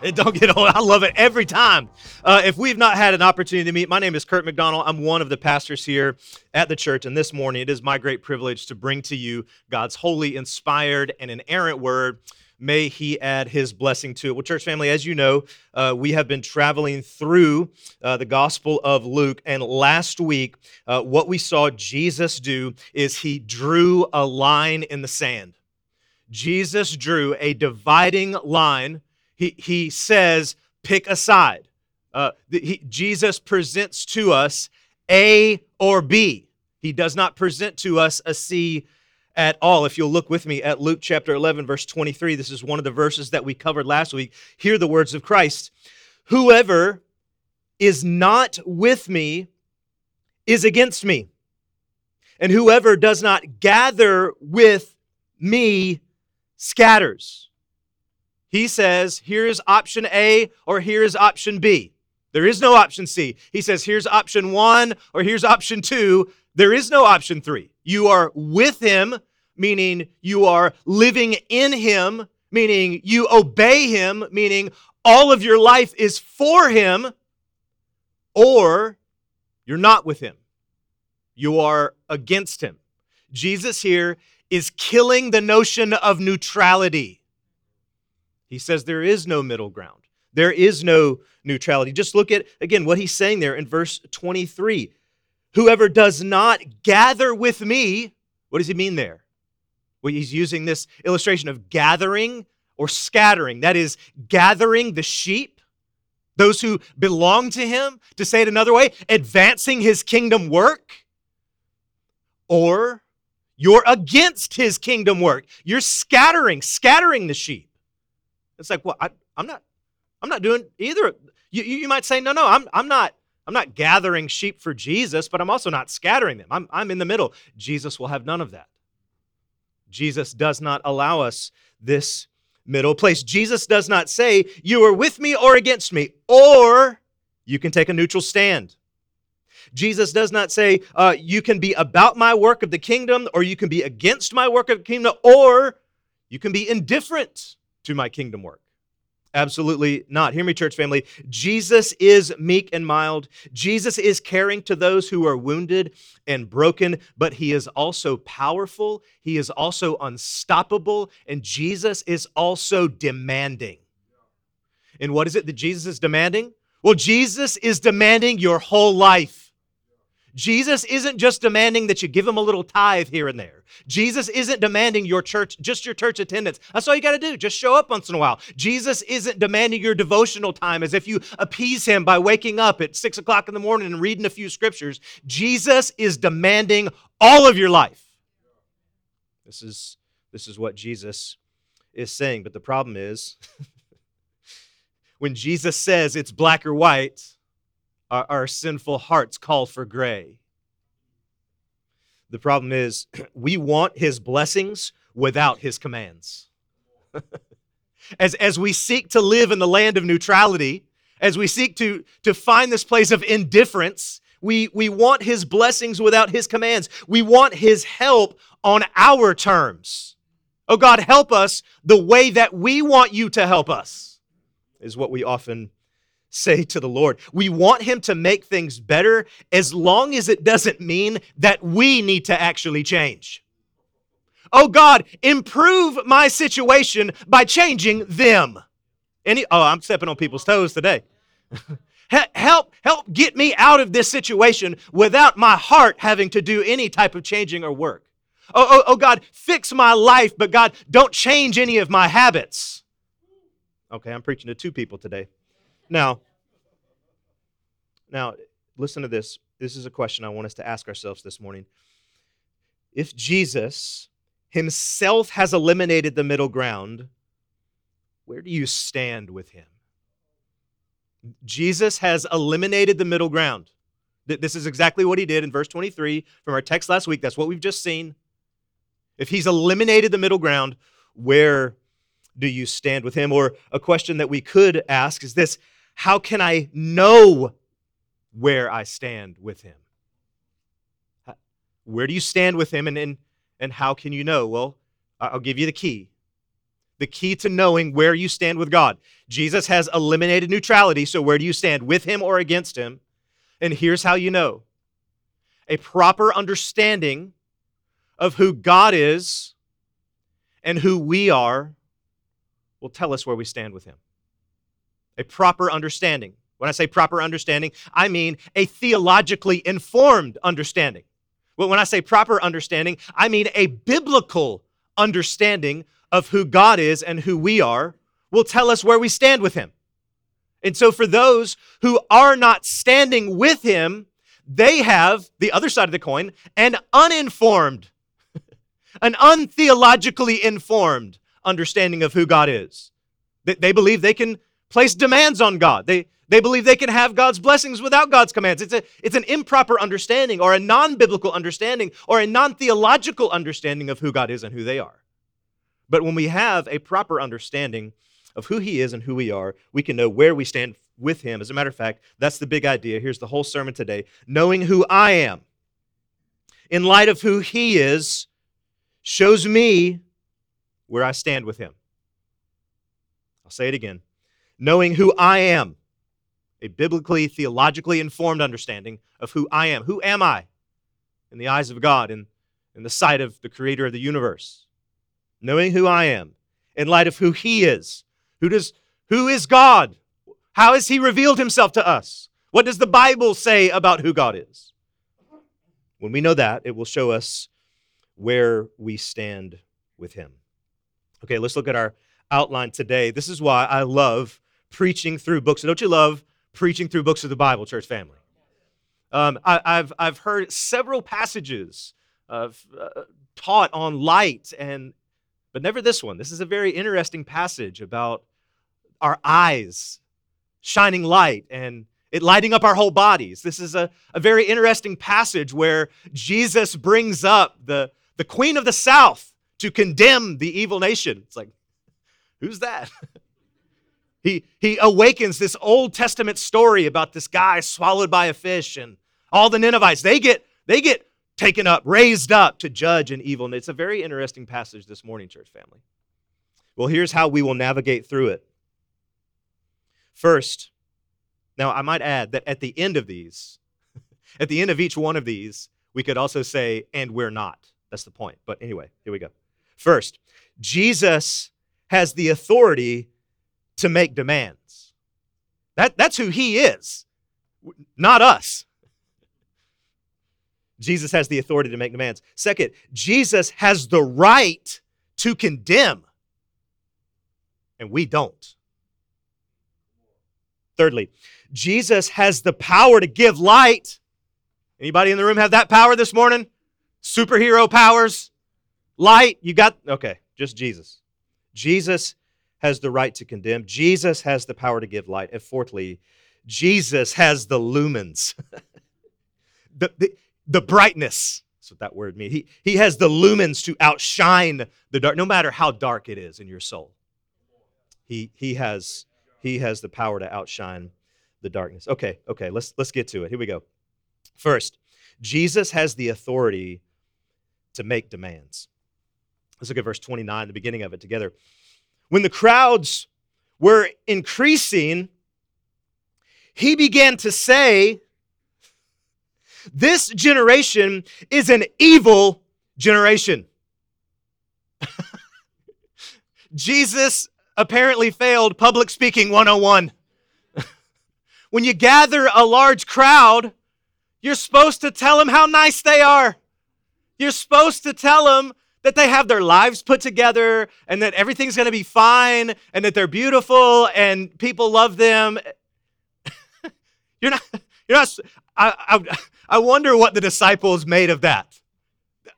It don't get old. I love it every time. Uh, if we've not had an opportunity to meet, my name is Kirk McDonald. I'm one of the pastors here at the church, and this morning it is my great privilege to bring to you God's holy, inspired, and inerrant word. May He add His blessing to it. Well, church family, as you know, uh, we have been traveling through uh, the Gospel of Luke, and last week, uh, what we saw Jesus do is He drew a line in the sand. Jesus drew a dividing line. He, he says, pick a side. Uh, he, Jesus presents to us A or B. He does not present to us a C at all. If you'll look with me at Luke chapter 11, verse 23, this is one of the verses that we covered last week. Hear the words of Christ Whoever is not with me is against me, and whoever does not gather with me scatters. He says, here's option A or here's option B. There is no option C. He says, here's option one or here's option two. There is no option three. You are with him, meaning you are living in him, meaning you obey him, meaning all of your life is for him, or you're not with him. You are against him. Jesus here is killing the notion of neutrality. He says there is no middle ground. There is no neutrality. Just look at, again, what he's saying there in verse 23. Whoever does not gather with me, what does he mean there? Well, he's using this illustration of gathering or scattering. That is, gathering the sheep, those who belong to him, to say it another way, advancing his kingdom work, or you're against his kingdom work. You're scattering, scattering the sheep. It's like, well, I, am not, I'm not doing either. You, you might say, no, no, I'm, I'm not, I'm not gathering sheep for Jesus, but I'm also not scattering them. I'm, I'm in the middle. Jesus will have none of that. Jesus does not allow us this middle place. Jesus does not say, you are with me or against me, or you can take a neutral stand. Jesus does not say, uh, you can be about my work of the kingdom, or you can be against my work of the kingdom, or you can be indifferent to my kingdom work. Absolutely not. Hear me, church family. Jesus is meek and mild. Jesus is caring to those who are wounded and broken, but he is also powerful. He is also unstoppable, and Jesus is also demanding. And what is it that Jesus is demanding? Well, Jesus is demanding your whole life. Jesus isn't just demanding that you give him a little tithe here and there. Jesus isn't demanding your church, just your church attendance. That's all you got to do. Just show up once in a while. Jesus isn't demanding your devotional time as if you appease him by waking up at six o'clock in the morning and reading a few scriptures. Jesus is demanding all of your life. This is, this is what Jesus is saying. But the problem is, when Jesus says it's black or white, our, our sinful hearts call for gray. The problem is, we want his blessings without his commands. as, as we seek to live in the land of neutrality, as we seek to, to find this place of indifference, we, we want his blessings without his commands. We want his help on our terms. Oh God, help us the way that we want you to help us, is what we often say to the Lord. We want Him to make things better as long as it doesn't mean that we need to actually change. Oh God, improve my situation by changing them. Any, oh, I'm stepping on people's toes today. help, help get me out of this situation without my heart having to do any type of changing or work. Oh, oh, oh God, fix my life, but God, don't change any of my habits. Okay, I'm preaching to two people today. Now, now, listen to this. This is a question I want us to ask ourselves this morning. If Jesus himself has eliminated the middle ground, where do you stand with him? Jesus has eliminated the middle ground. This is exactly what he did in verse 23 from our text last week. That's what we've just seen. If he's eliminated the middle ground, where do you stand with him? Or a question that we could ask is this How can I know where I stand with him? Where do you stand with him, and, and, and how can you know? Well, I'll give you the key. The key to knowing where you stand with God. Jesus has eliminated neutrality, so where do you stand, with him or against him? And here's how you know a proper understanding of who God is and who we are will tell us where we stand with him. A proper understanding. When I say proper understanding, I mean a theologically informed understanding. Well, when I say proper understanding, I mean a biblical understanding of who God is and who we are will tell us where we stand with him. And so, for those who are not standing with him, they have the other side of the coin an uninformed, an untheologically informed understanding of who God is. They believe they can place demands on God. They, they believe they can have God's blessings without God's commands. It's, a, it's an improper understanding or a non biblical understanding or a non theological understanding of who God is and who they are. But when we have a proper understanding of who He is and who we are, we can know where we stand with Him. As a matter of fact, that's the big idea. Here's the whole sermon today knowing who I am in light of who He is shows me where I stand with Him. I'll say it again. Knowing who I am, a biblically, theologically informed understanding of who I am. Who am I in the eyes of God and in the sight of the creator of the universe? Knowing who I am in light of who He is. Who does who is God? How has He revealed Himself to us? What does the Bible say about who God is? When we know that, it will show us where we stand with Him. Okay, let's look at our outline today. This is why I love preaching through books. Don't you love preaching through books of the Bible, church family? Um, I, have I've heard several passages of, uh, taught on light, and but never this one. This is a very interesting passage about our eyes shining light and it lighting up our whole bodies. This is a, a very interesting passage where Jesus brings up the, the queen of the south to condemn the evil nation. It's like, who's that? he, he awakens this Old Testament story about this guy swallowed by a fish and all the Ninevites. They get, they get taken up, raised up to judge an evil. And It's a very interesting passage this morning, church family. Well, here's how we will navigate through it. First, now I might add that at the end of these, at the end of each one of these, we could also say, and we're not. That's the point. But anyway, here we go. First, Jesus has the authority to make demands. That, that's who he is, not us. Jesus has the authority to make demands. Second, Jesus has the right to condemn, and we don't. Thirdly, Jesus has the power to give light. Anybody in the room have that power this morning? Superhero powers? Light? You got okay, just Jesus. Jesus has the right to condemn. Jesus has the power to give light. And fourthly, Jesus has the lumens. the, the, the brightness. That's what that word means. He, he has the lumens to outshine the dark, no matter how dark it is in your soul. He, he has he has the power to outshine the darkness. Okay, okay, let's let's get to it. Here we go. First, Jesus has the authority to make demands. Let's look at verse 29, the beginning of it together. When the crowds were increasing, he began to say, This generation is an evil generation. Jesus apparently failed public speaking 101. when you gather a large crowd, you're supposed to tell them how nice they are. You're supposed to tell them that they have their lives put together and that everything's going to be fine and that they're beautiful and people love them. you're not, you're not, I, I, I wonder what the disciples made of that.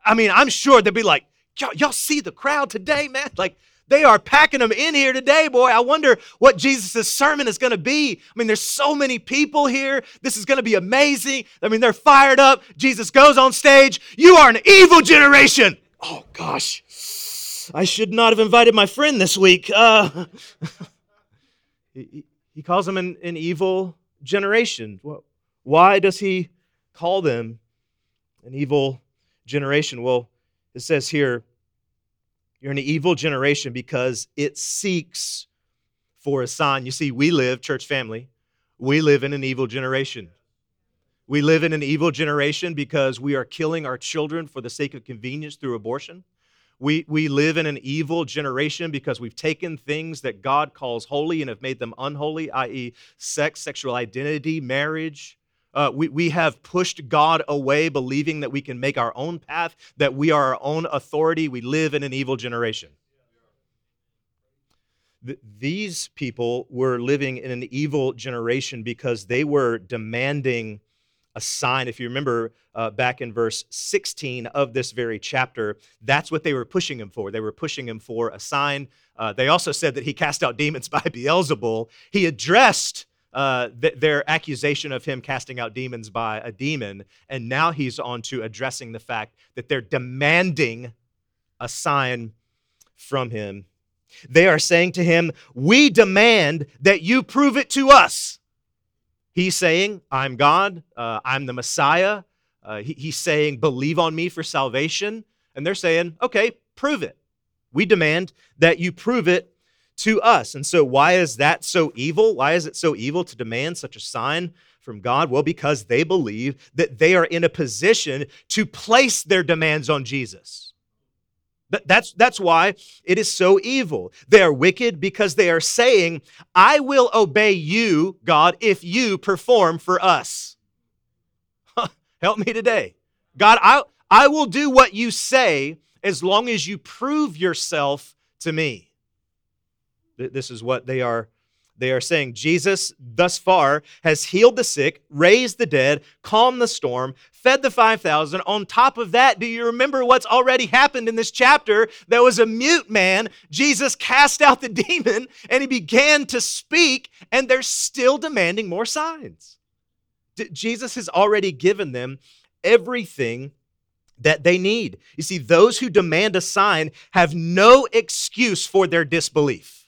I mean, I'm sure they'd be like, y'all, y'all see the crowd today, man? Like, They are packing them in here today, boy. I wonder what Jesus' sermon is going to be. I mean, there's so many people here. This is going to be amazing. I mean, they're fired up. Jesus goes on stage. You are an evil generation. Oh, gosh. I should not have invited my friend this week. Uh, he, he calls them an, an evil generation. Why does he call them an evil generation? Well, it says here, you're an evil generation because it seeks for a sign. You see, we live, church family, we live in an evil generation. We live in an evil generation because we are killing our children for the sake of convenience through abortion. We, we live in an evil generation because we've taken things that God calls holy and have made them unholy, i.e., sex, sexual identity, marriage. Uh, we, we have pushed God away, believing that we can make our own path, that we are our own authority. We live in an evil generation. Th- these people were living in an evil generation because they were demanding a sign. If you remember uh, back in verse 16 of this very chapter, that's what they were pushing him for. They were pushing him for a sign. Uh, they also said that he cast out demons by Beelzebul. He addressed uh, th- their accusation of him casting out demons by a demon, and now he's on to addressing the fact that they're demanding a sign from him. They are saying to him, We demand that you prove it to us. He's saying, I'm God, uh, I'm the Messiah. Uh, he, he's saying, believe on me for salvation. And they're saying, okay, prove it. We demand that you prove it to us. And so, why is that so evil? Why is it so evil to demand such a sign from God? Well, because they believe that they are in a position to place their demands on Jesus. That's, that's why it is so evil. They are wicked because they are saying, I will obey you, God, if you perform for us. Help me today. God, I, I will do what you say as long as you prove yourself to me. This is what they are they are saying Jesus, thus far, has healed the sick, raised the dead, calmed the storm, fed the 5,000. On top of that, do you remember what's already happened in this chapter? There was a mute man. Jesus cast out the demon and he began to speak, and they're still demanding more signs. D- Jesus has already given them everything that they need. You see, those who demand a sign have no excuse for their disbelief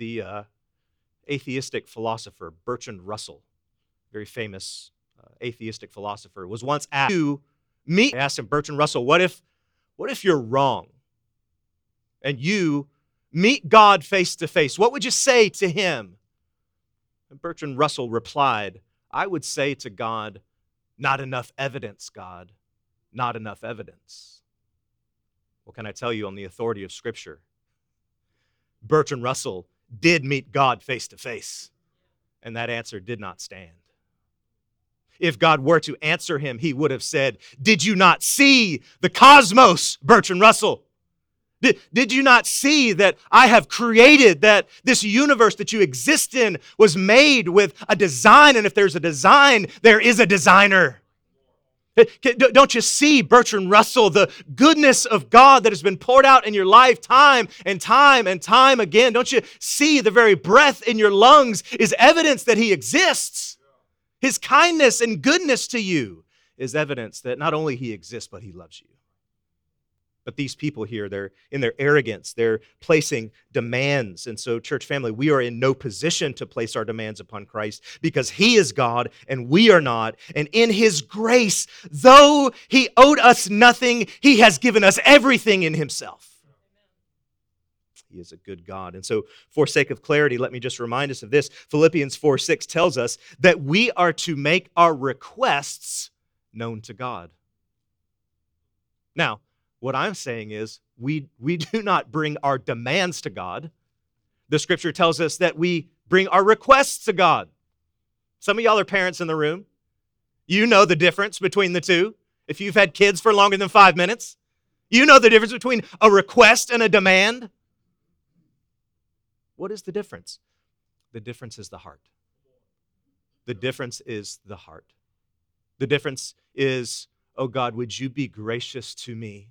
the uh, atheistic philosopher Bertrand Russell, very famous uh, atheistic philosopher, was once asked to meet. I asked him, Bertrand Russell, what if, what if you're wrong and you meet God face to face? What would you say to him? And Bertrand Russell replied, I would say to God, not enough evidence, God, not enough evidence. What can I tell you on the authority of Scripture? Bertrand Russell did meet God face to face, and that answer did not stand. If God were to answer him, he would have said, Did you not see the cosmos, Bertrand Russell? Did, did you not see that I have created that this universe that you exist in was made with a design? And if there's a design, there is a designer. Don't you see, Bertrand Russell, the goodness of God that has been poured out in your life time and time and time again? Don't you see the very breath in your lungs is evidence that He exists? His kindness and goodness to you is evidence that not only He exists, but He loves you. But these people here, they're in their arrogance, they're placing demands. And so, church family, we are in no position to place our demands upon Christ because He is God and we are not. And in His grace, though He owed us nothing, He has given us everything in Himself. He is a good God. And so, for sake of clarity, let me just remind us of this. Philippians 4 6 tells us that we are to make our requests known to God. Now, what I'm saying is, we, we do not bring our demands to God. The scripture tells us that we bring our requests to God. Some of y'all are parents in the room. You know the difference between the two. If you've had kids for longer than five minutes, you know the difference between a request and a demand. What is the difference? The difference is the heart. The difference is the heart. The difference is, oh God, would you be gracious to me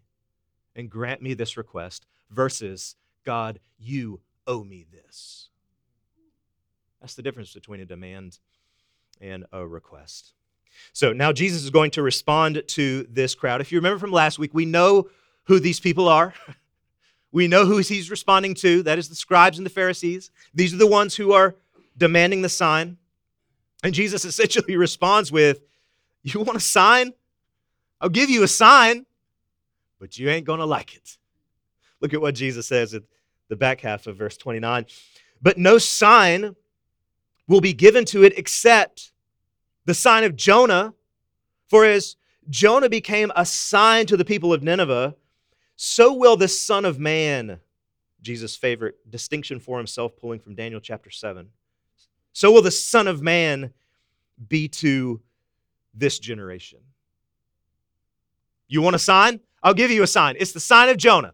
and grant me this request, versus God, you owe me this. That's the difference between a demand and a request. So now Jesus is going to respond to this crowd. If you remember from last week, we know who these people are. We know who he's responding to. That is the scribes and the Pharisees. These are the ones who are demanding the sign. And Jesus essentially responds with, You want a sign? I'll give you a sign, but you ain't going to like it. Look at what Jesus says at the back half of verse 29. But no sign will be given to it except the sign of Jonah. For as Jonah became a sign to the people of Nineveh, so will the Son of Man, Jesus' favorite distinction for himself, pulling from Daniel chapter 7. So will the Son of Man be to this generation. You want a sign? I'll give you a sign. It's the sign of Jonah.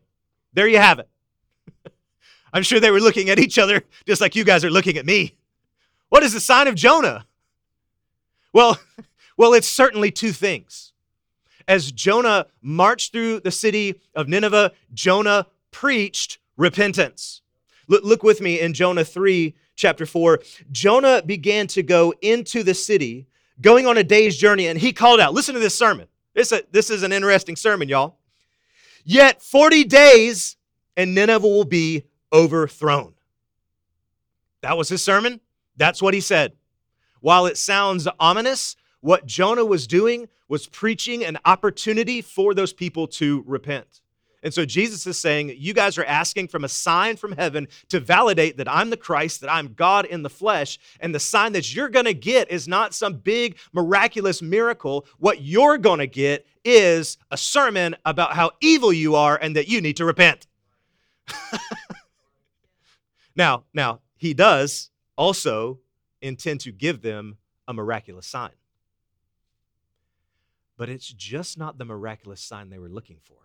There you have it. I'm sure they were looking at each other just like you guys are looking at me. What is the sign of Jonah? Well, well, it's certainly two things. As Jonah marched through the city of Nineveh, Jonah preached repentance. Look, look with me in Jonah 3, chapter 4. Jonah began to go into the city, going on a day's journey, and he called out. Listen to this sermon. This, a, this is an interesting sermon, y'all. Yet 40 days and Nineveh will be overthrown. That was his sermon. That's what he said. While it sounds ominous, what Jonah was doing was preaching an opportunity for those people to repent. And so Jesus is saying, You guys are asking from a sign from heaven to validate that I'm the Christ, that I'm God in the flesh. And the sign that you're going to get is not some big miraculous miracle. What you're going to get is a sermon about how evil you are and that you need to repent. now, now, he does also intend to give them a miraculous sign. But it's just not the miraculous sign they were looking for.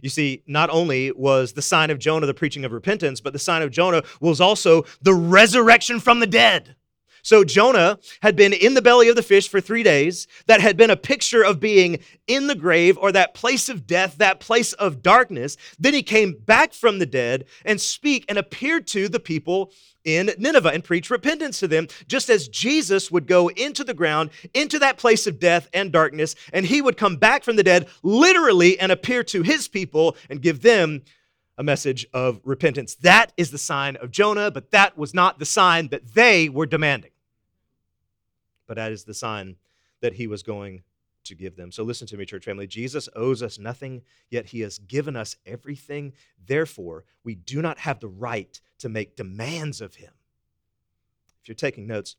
You see, not only was the sign of Jonah the preaching of repentance, but the sign of Jonah was also the resurrection from the dead. So Jonah had been in the belly of the fish for three days. That had been a picture of being in the grave or that place of death, that place of darkness. Then he came back from the dead and speak and appeared to the people in Nineveh and preach repentance to them, just as Jesus would go into the ground, into that place of death and darkness, and he would come back from the dead literally and appear to his people and give them a message of repentance. That is the sign of Jonah, but that was not the sign that they were demanding. But that is the sign that he was going to give them. So listen to me, church family. Jesus owes us nothing, yet he has given us everything. Therefore, we do not have the right to make demands of him. If you're taking notes,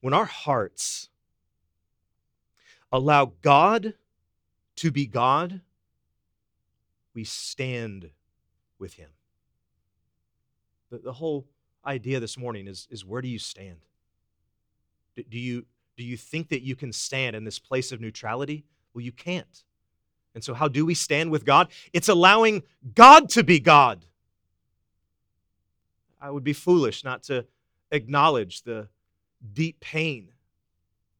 when our hearts allow God to be God, we stand with him. The, the whole idea this morning is, is where do you stand? Do you, do you think that you can stand in this place of neutrality? Well, you can't. And so, how do we stand with God? It's allowing God to be God. I would be foolish not to acknowledge the deep pain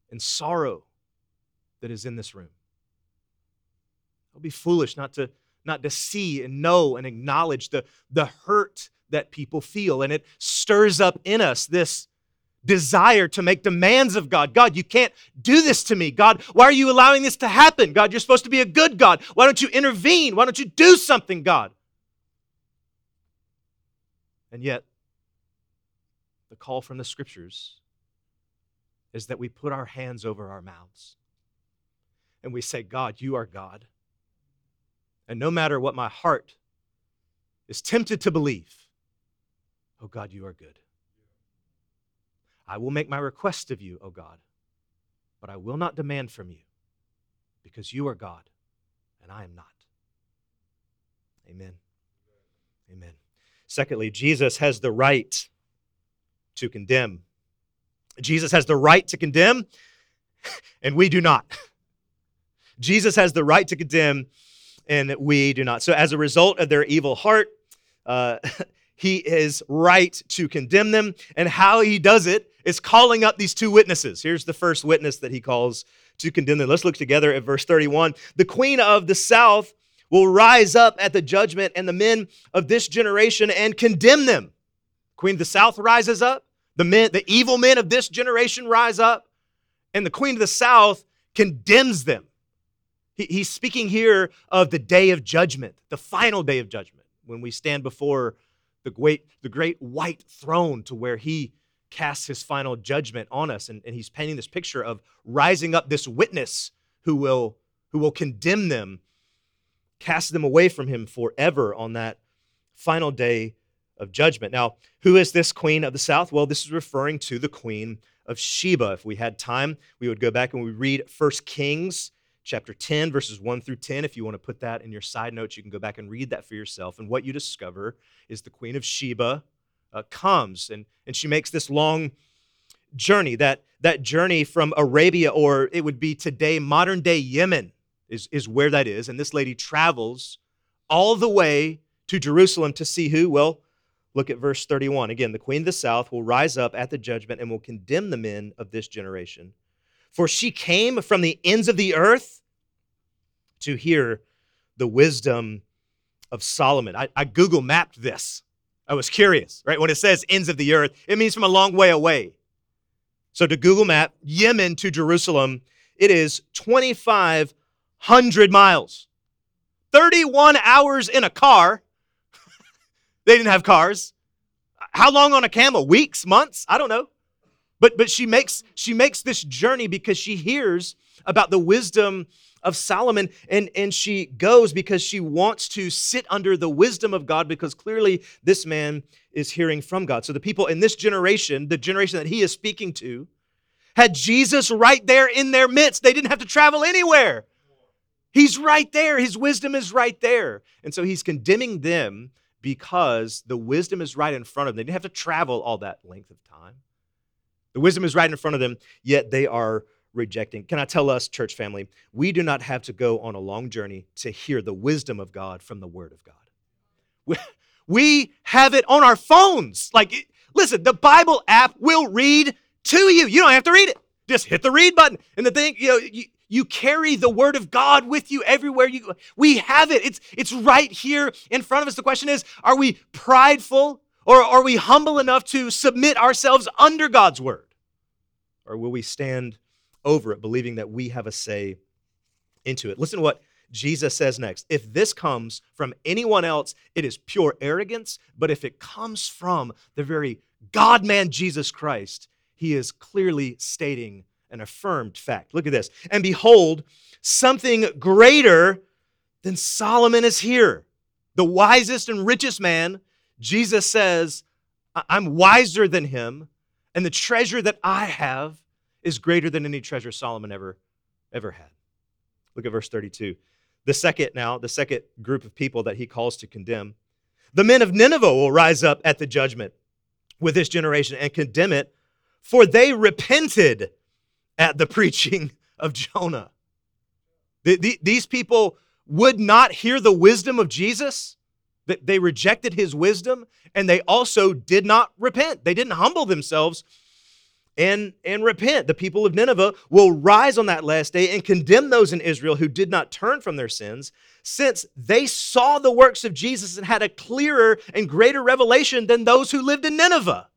and sorrow that is in this room. I would be foolish not to not to see and know and acknowledge the, the hurt that people feel. And it stirs up in us this desire to make demands of God. God, you can't do this to me. God, why are you allowing this to happen? God, you're supposed to be a good God. Why don't you intervene? Why don't you do something, God? And yet, the call from the scriptures is that we put our hands over our mouths and we say, God, you are God. And no matter what my heart is tempted to believe, oh God, you are good. I will make my request of you, O God, but I will not demand from you, because you are God and I am not. Amen. Amen. Secondly, Jesus has the right to condemn. Jesus has the right to condemn, and we do not. Jesus has the right to condemn, and we do not. So, as a result of their evil heart, uh, he is right to condemn them. And how he does it is calling up these two witnesses. Here's the first witness that he calls to condemn them. Let's look together at verse 31. The queen of the south will rise up at the judgment and the men of this generation and condemn them. Queen of the south rises up, the men, the evil men of this generation rise up, and the queen of the south condemns them. He, he's speaking here of the day of judgment, the final day of judgment, when we stand before the great, the great white throne to where he casts his final judgment on us. And, and he's painting this picture of rising up this witness who will, who will condemn them cast them away from him forever on that final day of judgment. Now, who is this queen of the south? Well, this is referring to the queen of Sheba. If we had time, we would go back and we read First Kings chapter 10 verses 1 through 10 if you want to put that in your side notes you can go back and read that for yourself and what you discover is the queen of sheba uh, comes and, and she makes this long journey that that journey from arabia or it would be today modern day yemen is, is where that is. And this lady travels all the way to Jerusalem to see who? Well, look at verse 31. Again, the queen of the south will rise up at the judgment and will condemn the men of this generation. For she came from the ends of the earth to hear the wisdom of Solomon. I, I Google mapped this. I was curious, right? When it says ends of the earth, it means from a long way away. So to Google map Yemen to Jerusalem, it is 2,500 miles. 31 hours in a car. they didn't have cars. How long on a camel? Weeks, months? I don't know. But but she makes she makes this journey because she hears about the wisdom of Solomon and and she goes because she wants to sit under the wisdom of God because clearly this man is hearing from God. So the people in this generation, the generation that he is speaking to, had Jesus right there in their midst. They didn't have to travel anywhere. He's right there. His wisdom is right there. And so he's condemning them because the wisdom is right in front of them. They didn't have to travel all that length of time. The wisdom is right in front of them, yet they are rejecting. Can I tell us, church family, we do not have to go on a long journey to hear the wisdom of God from the Word of God. We, we have it on our phones. Like, listen, the Bible app will read to you. You don't have to read it. Just hit the read button. And the thing, you know, you, you carry the word of God with you everywhere you go. We have it. It's, it's right here in front of us. The question is, are we prideful or are we humble enough to submit ourselves under God's word? Or will we stand over it, believing that we have a say into it? Listen to what Jesus says next. If this comes from anyone else, it is pure arrogance. But if it comes from the very God man Jesus Christ, he is clearly stating an affirmed fact. Look at this. And behold, something greater than Solomon is here. The wisest and richest man, Jesus says, I'm wiser than him, and the treasure that I have is greater than any treasure Solomon ever, ever had. Look at verse 32. The second, now, the second group of people that he calls to condemn. The men of Nineveh will rise up at the judgment with this generation and condemn it, for they repented at the preaching of Jonah. The, the, these people would not hear the wisdom of Jesus. That they rejected his wisdom and they also did not repent. They didn't humble themselves and, and repent. The people of Nineveh will rise on that last day and condemn those in Israel who did not turn from their sins, since they saw the works of Jesus and had a clearer and greater revelation than those who lived in Nineveh.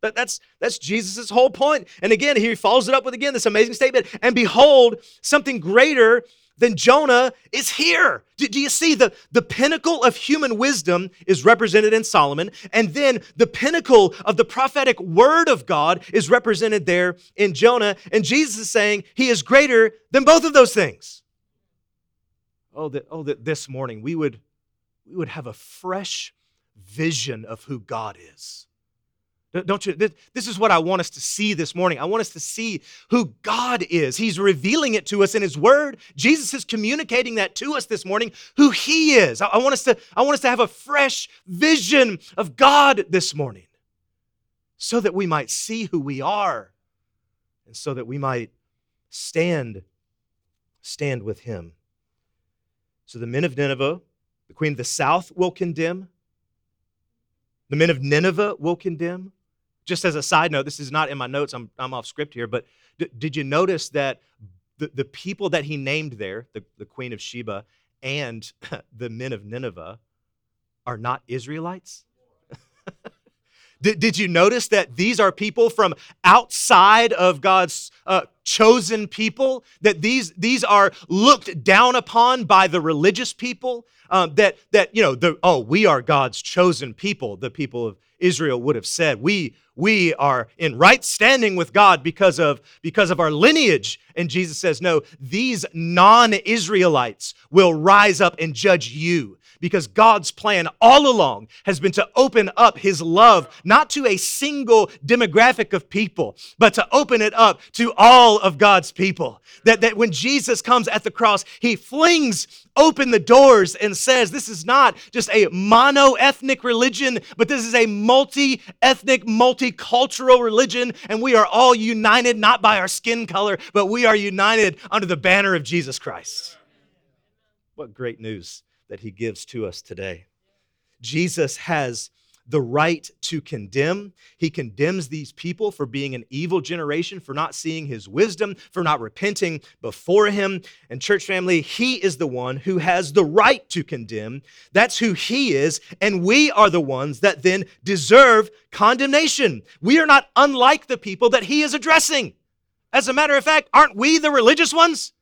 That, that's that's Jesus' whole point. And again, he follows it up with again this amazing statement. And behold, something greater than Jonah is here. Do, do, you see the, the pinnacle of human wisdom is represented in Solomon, and then the pinnacle of the prophetic word of God is represented there in Jonah. And Jesus is saying he is greater than both of those things. Oh, that oh that this morning we would we would have a fresh vision of who God is Uh, don't you? This is what I want us to see this morning. I want us to see who God is. He's revealing it to us in His Word. Jesus is communicating that to us this morning, who He is. I want us to, I want us to have a fresh vision of God this morning so that we might see who we are and so that we might stand, stand with Him. So the men of Nineveh, the queen of the south will condemn. The men of Nineveh will condemn just as a side note, this is not in my notes, I'm, I'm off script here, but d- did you notice that the, the people that he named there, the, the Queen of Sheba, and the men of Nineveh are not Israelites? did, did you notice that these are people from outside of God's uh, chosen people? That these, these are looked down upon by the religious people? Um, that, that, you know, the, oh, we are God's chosen people, the people of Israel would have said. We, we are in right standing with God because of, because of our lineage. And Jesus says, no, these non Israelites will rise up and judge you because God's plan all along has been to open up his love, not to a single demographic of people, but to open it up to all of God's people. That, that when Jesus comes at the cross, he flings open the doors and says, This is not just a mono ethnic religion, but this is a multi ethnic, multicultural religion. And we are all united not by our skin color, but we are united under the banner of Jesus Christ. What great news! That he gives to us today. Jesus has the right to condemn. He condemns these people for being an evil generation, for not seeing his wisdom, for not repenting before him. And, church family, he is the one who has the right to condemn. That's who he is. And we are the ones that then deserve condemnation. We are not unlike the people that he is addressing. As a matter of fact, aren't we the religious ones?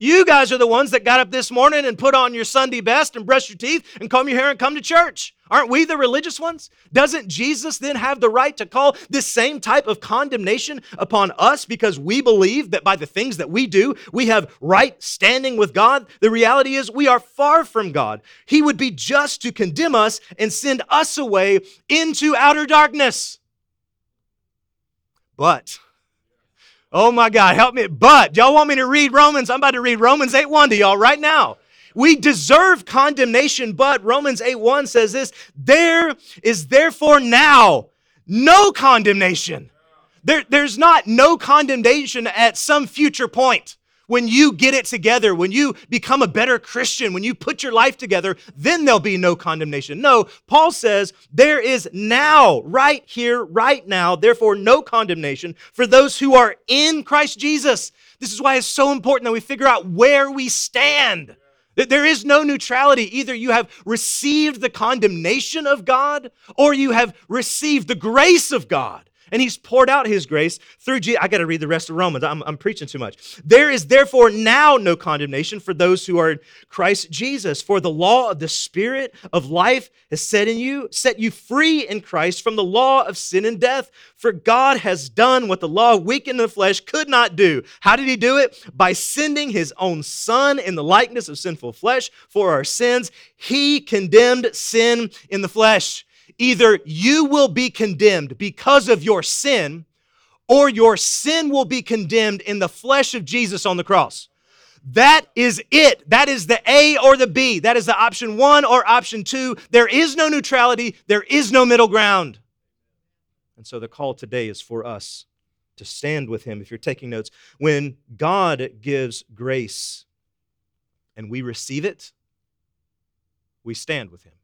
You guys are the ones that got up this morning and put on your Sunday best and brush your teeth and comb your hair and come to church. Aren't we the religious ones? Doesn't Jesus then have the right to call this same type of condemnation upon us because we believe that by the things that we do, we have right standing with God? The reality is we are far from God. He would be just to condemn us and send us away into outer darkness. But Oh my God, help me. But y'all want me to read Romans? I'm about to read Romans 8 1 to y'all right now. We deserve condemnation, but Romans 8 1 says this there is therefore now no condemnation. There, there's not no condemnation at some future point when you get it together, when you become a better Christian, when you put your life together, then there'll be no condemnation. No, Paul says there is now, right here, right now, therefore no condemnation for those who are in Christ Jesus. This is why it's so important that we figure out where we stand. There is no neutrality. Either you have received the condemnation of God or you have received the grace of God. And he's poured out his grace through Jesus. I got to read the rest of Romans. I'm, I'm preaching too much. There is therefore now no condemnation for those who are in Christ Jesus. For the law of the Spirit of life has set in you, set you free in Christ from the law of sin and death. For God has done what the law, weak in the flesh, could not do. How did he do it? By sending his own Son in the likeness of sinful flesh for our sins. He condemned sin in the flesh Either you will be condemned because of your sin, or your sin will be condemned in the flesh of Jesus on the cross. That is it. That is the A or the B. That is the option one or option two. There is no neutrality, there is no middle ground. And so the call today is for us to stand with Him. If you're taking notes, when God gives grace and we receive it, we stand with Him.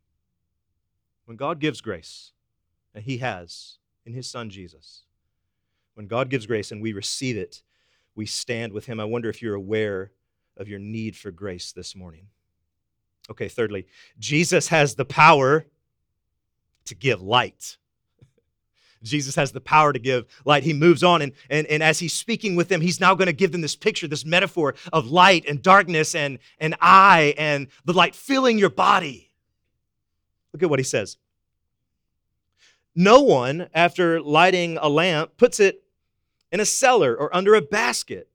When God gives grace, and He has in His Son Jesus, when God gives grace and we receive it, we stand with Him. I wonder if you're aware of your need for grace this morning. Okay, thirdly, Jesus has the power to give light. Jesus has the power to give light. He moves on, and, and, and as he's speaking with them, he's now going to give them this picture, this metaphor of light and darkness and, and eye and the light filling your body. Look at what he says. No one, after lighting a lamp, puts it in a cellar or under a basket,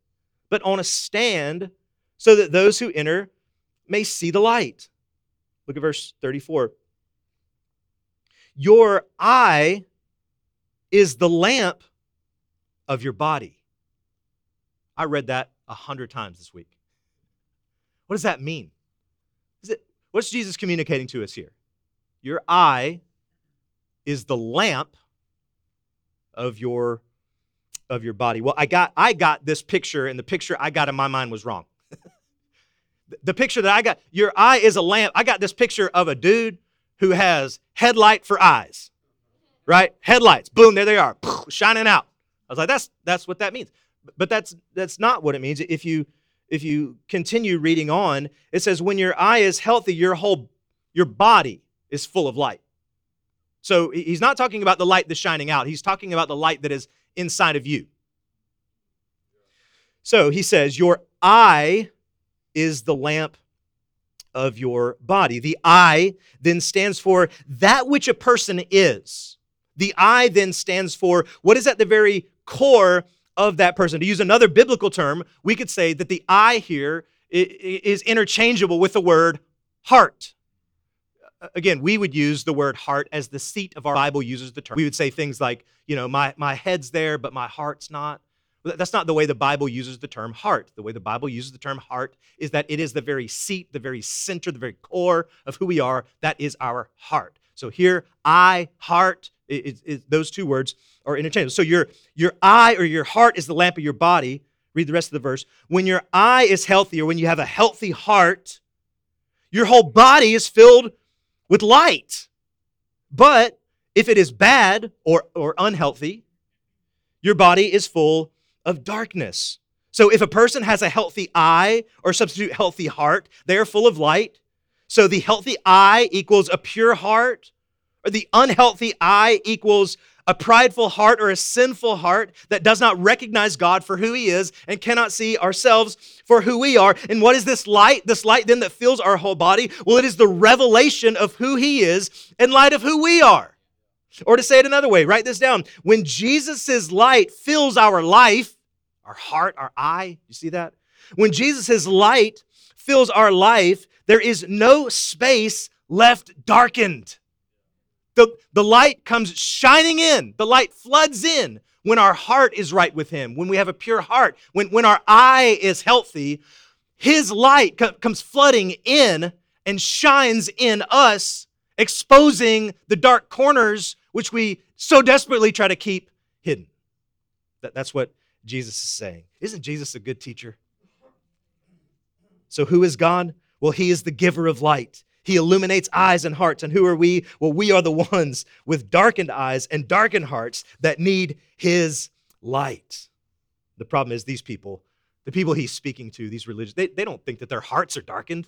but on a stand so that those who enter may see the light. Look at verse 34. Your eye is the lamp of your body. I read that a hundred times this week. What does that mean? Is it, what's Jesus communicating to us here? Your eye is the lamp of your of your body. Well, I got I got this picture and the picture I got in my mind was wrong. the picture that I got, your eye is a lamp. I got this picture of a dude who has headlight for eyes. Right? Headlights. Boom, there they are, shining out. I was like that's that's what that means. But that's that's not what it means. If you if you continue reading on, it says, when your eye is healthy, your whole your body is full of light. So he's not talking about the light that's shining out. He's talking about the light that is inside of you. So he says, Your eye is the lamp of your body. The eye then stands for that which a person is. The eye then stands for what is at the very core of that person. To use another biblical term, we could say that the eye here is interchangeable with the word heart. Again, we would use the word heart as the seat of our Bible uses the term. We would say things like, you know, my, my head's there, but my heart's not. That's not the way the Bible uses the term heart. The way the Bible uses the term heart is that it is the very seat, the very center, the very core of who we are. That is our heart. So here, I, heart, it, it, those two words are interchangeable. So your, your eye or your heart is the lamp of your body. Read the rest of the verse. When your eye is healthy or when you have a healthy heart, your whole body is filled with light. But if it is bad or, or unhealthy, your body is full of darkness. So if a person has a healthy eye or substitute healthy heart, they are full of light. So the healthy eye equals a pure heart, or the unhealthy eye equals a prideful heart or a sinful heart that does not recognize God for who He is and cannot see ourselves for who we are. And what is this light? This light then that fills our whole body? Well, it is the revelation of who He is in light of who we are. Or to say it another way, write this down. When Jesus' light fills our life, our heart, our eye, you see that? When Jesus' light fills our life, there is no space left darkened. The, the light comes shining in, the light floods in when our heart is right with Him, when we have a pure heart, when, when our eye is healthy. His light co- comes flooding in and shines in us, exposing the dark corners which we so desperately try to keep hidden. That, that's what Jesus is saying. Isn't Jesus a good teacher? So, who is God? Well, He is the giver of light. He illuminates eyes and hearts. And who are we? Well, we are the ones with darkened eyes and darkened hearts that need His light. The problem is, these people, the people He's speaking to, these religions, they, they don't think that their hearts are darkened.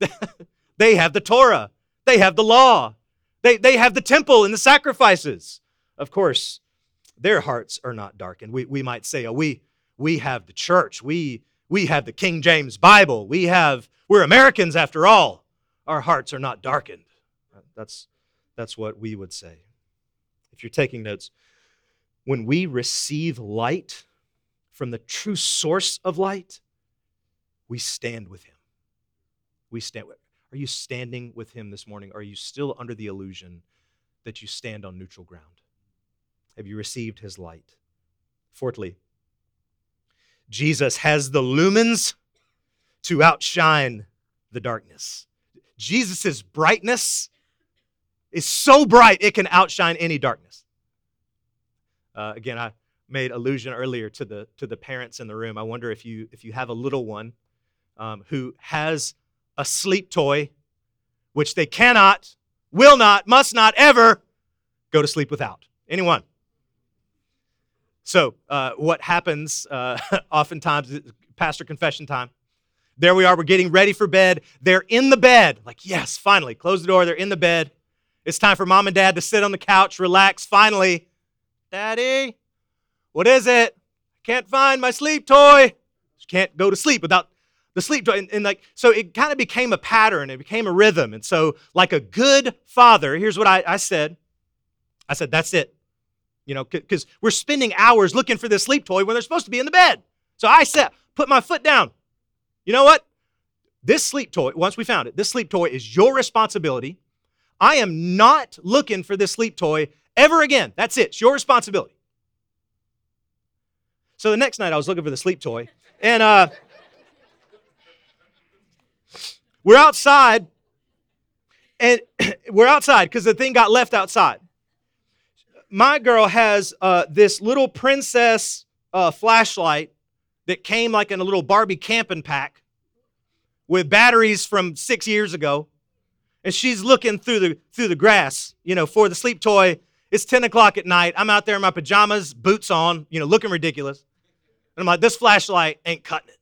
they have the Torah, they have the law, they, they have the temple and the sacrifices. Of course, their hearts are not darkened. We, we might say, oh, we, we have the church. We, we have the King James Bible. We have, we're Americans after all. Our hearts are not darkened. That's, that's what we would say. If you're taking notes, when we receive light from the true source of light, we stand with him. We stand with Are you standing with him this morning? Are you still under the illusion that you stand on neutral ground? Have you received his light? Fourthly, Jesus has the lumens to outshine the darkness. Jesus' brightness is so bright it can outshine any darkness. Uh, again, I made allusion earlier to the to the parents in the room. I wonder if you if you have a little one um, who has a sleep toy, which they cannot, will not, must not ever go to sleep without. Anyone? So, uh, what happens uh, oftentimes, pastor confession time. There we are, we're getting ready for bed. They're in the bed. Like, yes, finally, close the door. They're in the bed. It's time for mom and dad to sit on the couch, relax. Finally, Daddy, what is it? Can't find my sleep toy. Can't go to sleep without the sleep toy. And, and like, so it kind of became a pattern, it became a rhythm. And so, like a good father, here's what I, I said I said, that's it. You know, because we're spending hours looking for this sleep toy when they're supposed to be in the bed. So I said, put my foot down. You know what? This sleep toy, once we found it, this sleep toy is your responsibility. I am not looking for this sleep toy ever again. That's it. It's your responsibility. So the next night I was looking for the sleep toy, and uh, we're outside, and we're outside because the thing got left outside my girl has uh, this little princess uh, flashlight that came like in a little Barbie camping pack with batteries from six years ago, and she's looking through the through the grass, you know, for the sleep toy. It's 10 o'clock at night. I'm out there in my pajamas, boots on, you know, looking ridiculous. And I'm like, this flashlight ain't cutting it.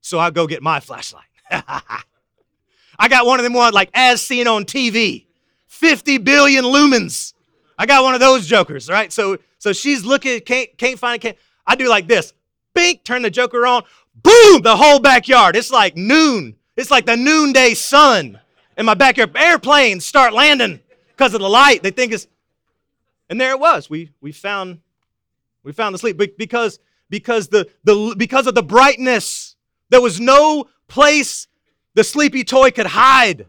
So I go get my flashlight. I got one of them ones like as seen on TV, 50 billion lumens. I got one of those jokers, right? So so she's looking, can't can't find it. Can't. I do like this. Bink, turn the joker on. Boom, the whole backyard. It's like noon. It's like the noonday sun in my backyard. Airplanes start landing because of the light. They think it's, and there it was. We we found we found the sleep because because the the because of the brightness. There was no place the sleepy toy could hide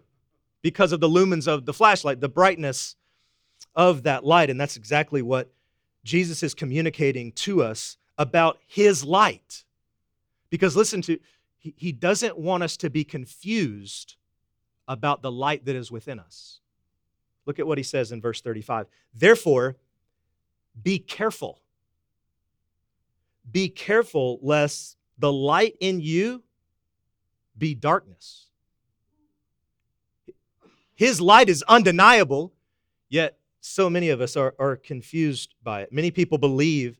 because of the lumens of the flashlight, the brightness of that light. And that's exactly what Jesus is communicating to us about his light. Because listen to, he, he doesn't want us to be confused about the light that is within us. Look at what he says in verse 35. Therefore, be careful. Be careful lest the light in you be darkness. His light is undeniable, yet so many of us are, are confused by it. Many people believe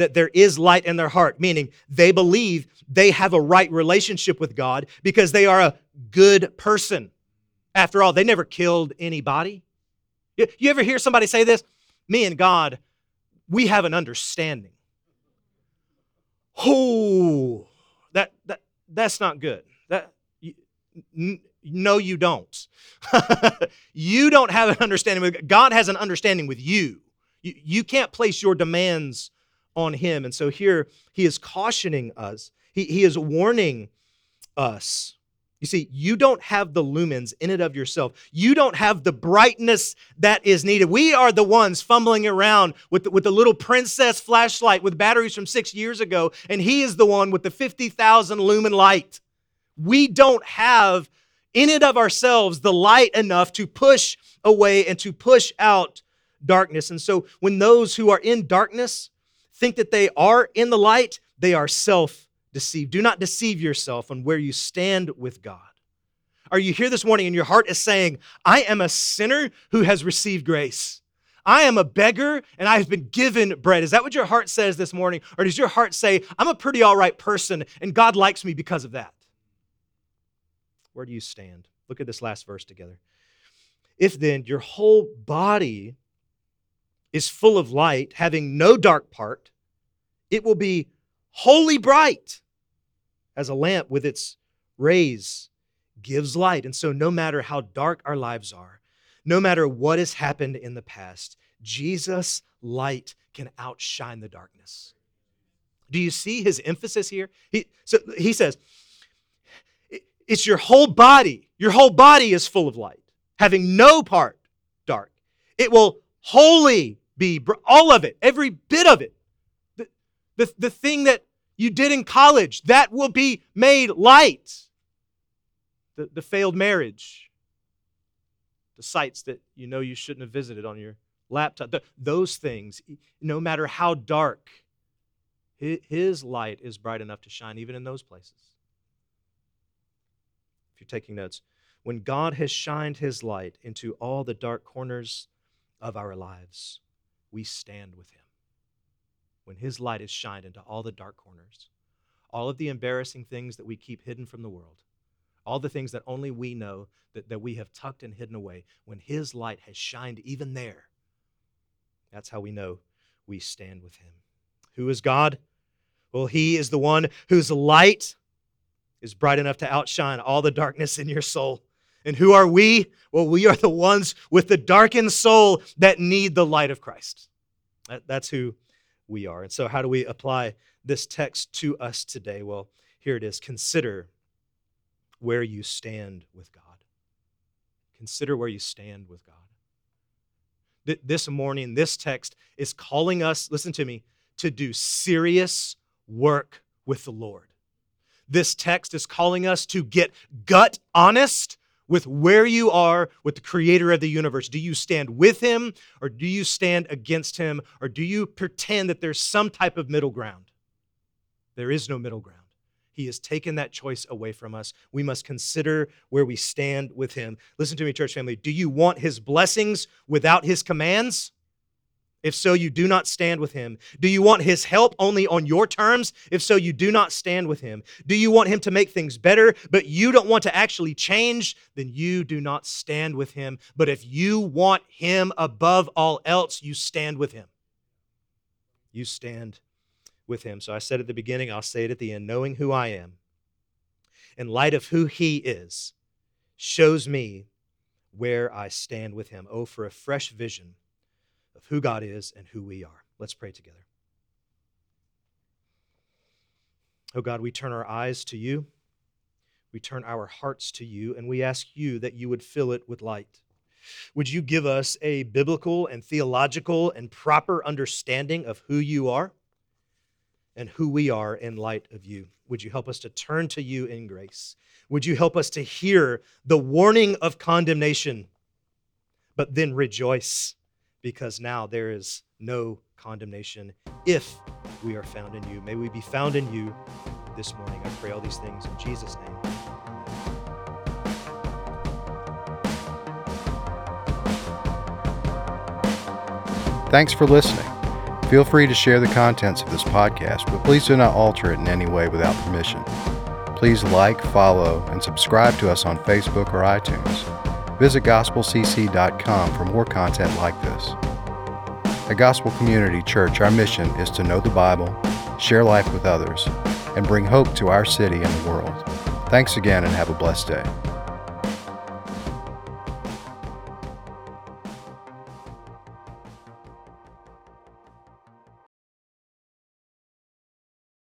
that there is light in their heart, meaning they believe they have a right relationship with God because they are a good person. After all, they never killed anybody. You ever hear somebody say this? Me and God, we have an understanding. Oh, that, that that's not good. That you no, you don't. you don't have an understanding with God has an understanding with you. you. You can't place your demands on him. And so here he is cautioning us. He, he is warning us. You see, you don't have the lumens in and of yourself. You don't have the brightness that is needed. We are the ones fumbling around with the, with the little princess flashlight with batteries from six years ago, and he is the one with the 50,000 lumen light. We don't have in and of ourselves the light enough to push away and to push out darkness. And so when those who are in darkness think that they are in the light, they are self deceived. Do not deceive yourself on where you stand with God. Are you here this morning and your heart is saying, I am a sinner who has received grace? I am a beggar and I have been given bread. Is that what your heart says this morning? Or does your heart say, I'm a pretty all right person and God likes me because of that? Where do you stand? Look at this last verse together. If then your whole body is full of light, having no dark part, it will be wholly bright as a lamp with its rays gives light. And so, no matter how dark our lives are, no matter what has happened in the past, Jesus' light can outshine the darkness. Do you see his emphasis here? He, so he says, it's your whole body. Your whole body is full of light, having no part dark. It will wholly be, all of it, every bit of it. The, the, the thing that you did in college, that will be made light. The, the failed marriage, the sites that you know you shouldn't have visited on your laptop, the, those things, no matter how dark, his light is bright enough to shine even in those places If you're taking notes, when God has shined his light into all the dark corners of our lives, we stand with him. When his light is shined into all the dark corners, all of the embarrassing things that we keep hidden from the world, all the things that only we know that, that we have tucked and hidden away, when his light has shined even there, that's how we know we stand with him. Who is God? Well, he is the one whose light is bright enough to outshine all the darkness in your soul. And who are we? Well, we are the ones with the darkened soul that need the light of Christ. that's who we are. And so, how do we apply this text to us today? Well, here it is. Consider where you stand with God. Consider where you stand with God. This morning, this text is calling us, listen to me, to do serious work with the Lord. This text is calling us to get gut honest with where you are with the creator of the universe. Do you stand with him or do you stand against him or do you pretend that there's some type of middle ground? There is no middle ground. He has taken that choice away from us. We must consider where we stand with him. Listen to me, church family. Do you want his blessings without his commands? If so, you do not stand with him. Do you want his help only on your terms? If so, you do not stand with him. Do you want him to make things better, but you don't want to actually change? Then you do not stand with him. But if you want him above all else, you stand with him. You stand with him. So I said at the beginning, I'll say it at the end knowing who I am, in light of who he is, shows me where I stand with him. Oh, for a fresh vision of who God is and who we are. Let's pray together. Oh God, we turn our eyes to you. We turn our hearts to you, and we ask you that you would fill it with light. Would you give us a biblical and theological and proper understanding of who you are and who we are in light of you? Would you help us to turn to you in grace? Would you help us to hear the warning of condemnation, but then rejoice because now there is no condemnation if we are found in you. May we be found in you this morning. I pray all these things in Jesus' name. Thanks for listening. Feel free to share the contents of this podcast, but please do not alter it in any way without permission. Please like, follow, and subscribe to us on Facebook or iTunes. Visit gospelcc.com for more content like this. At Gospel Community Church, our mission is to know the Bible, share life with others, and bring hope to our city and the world. Thanks again and have a blessed day.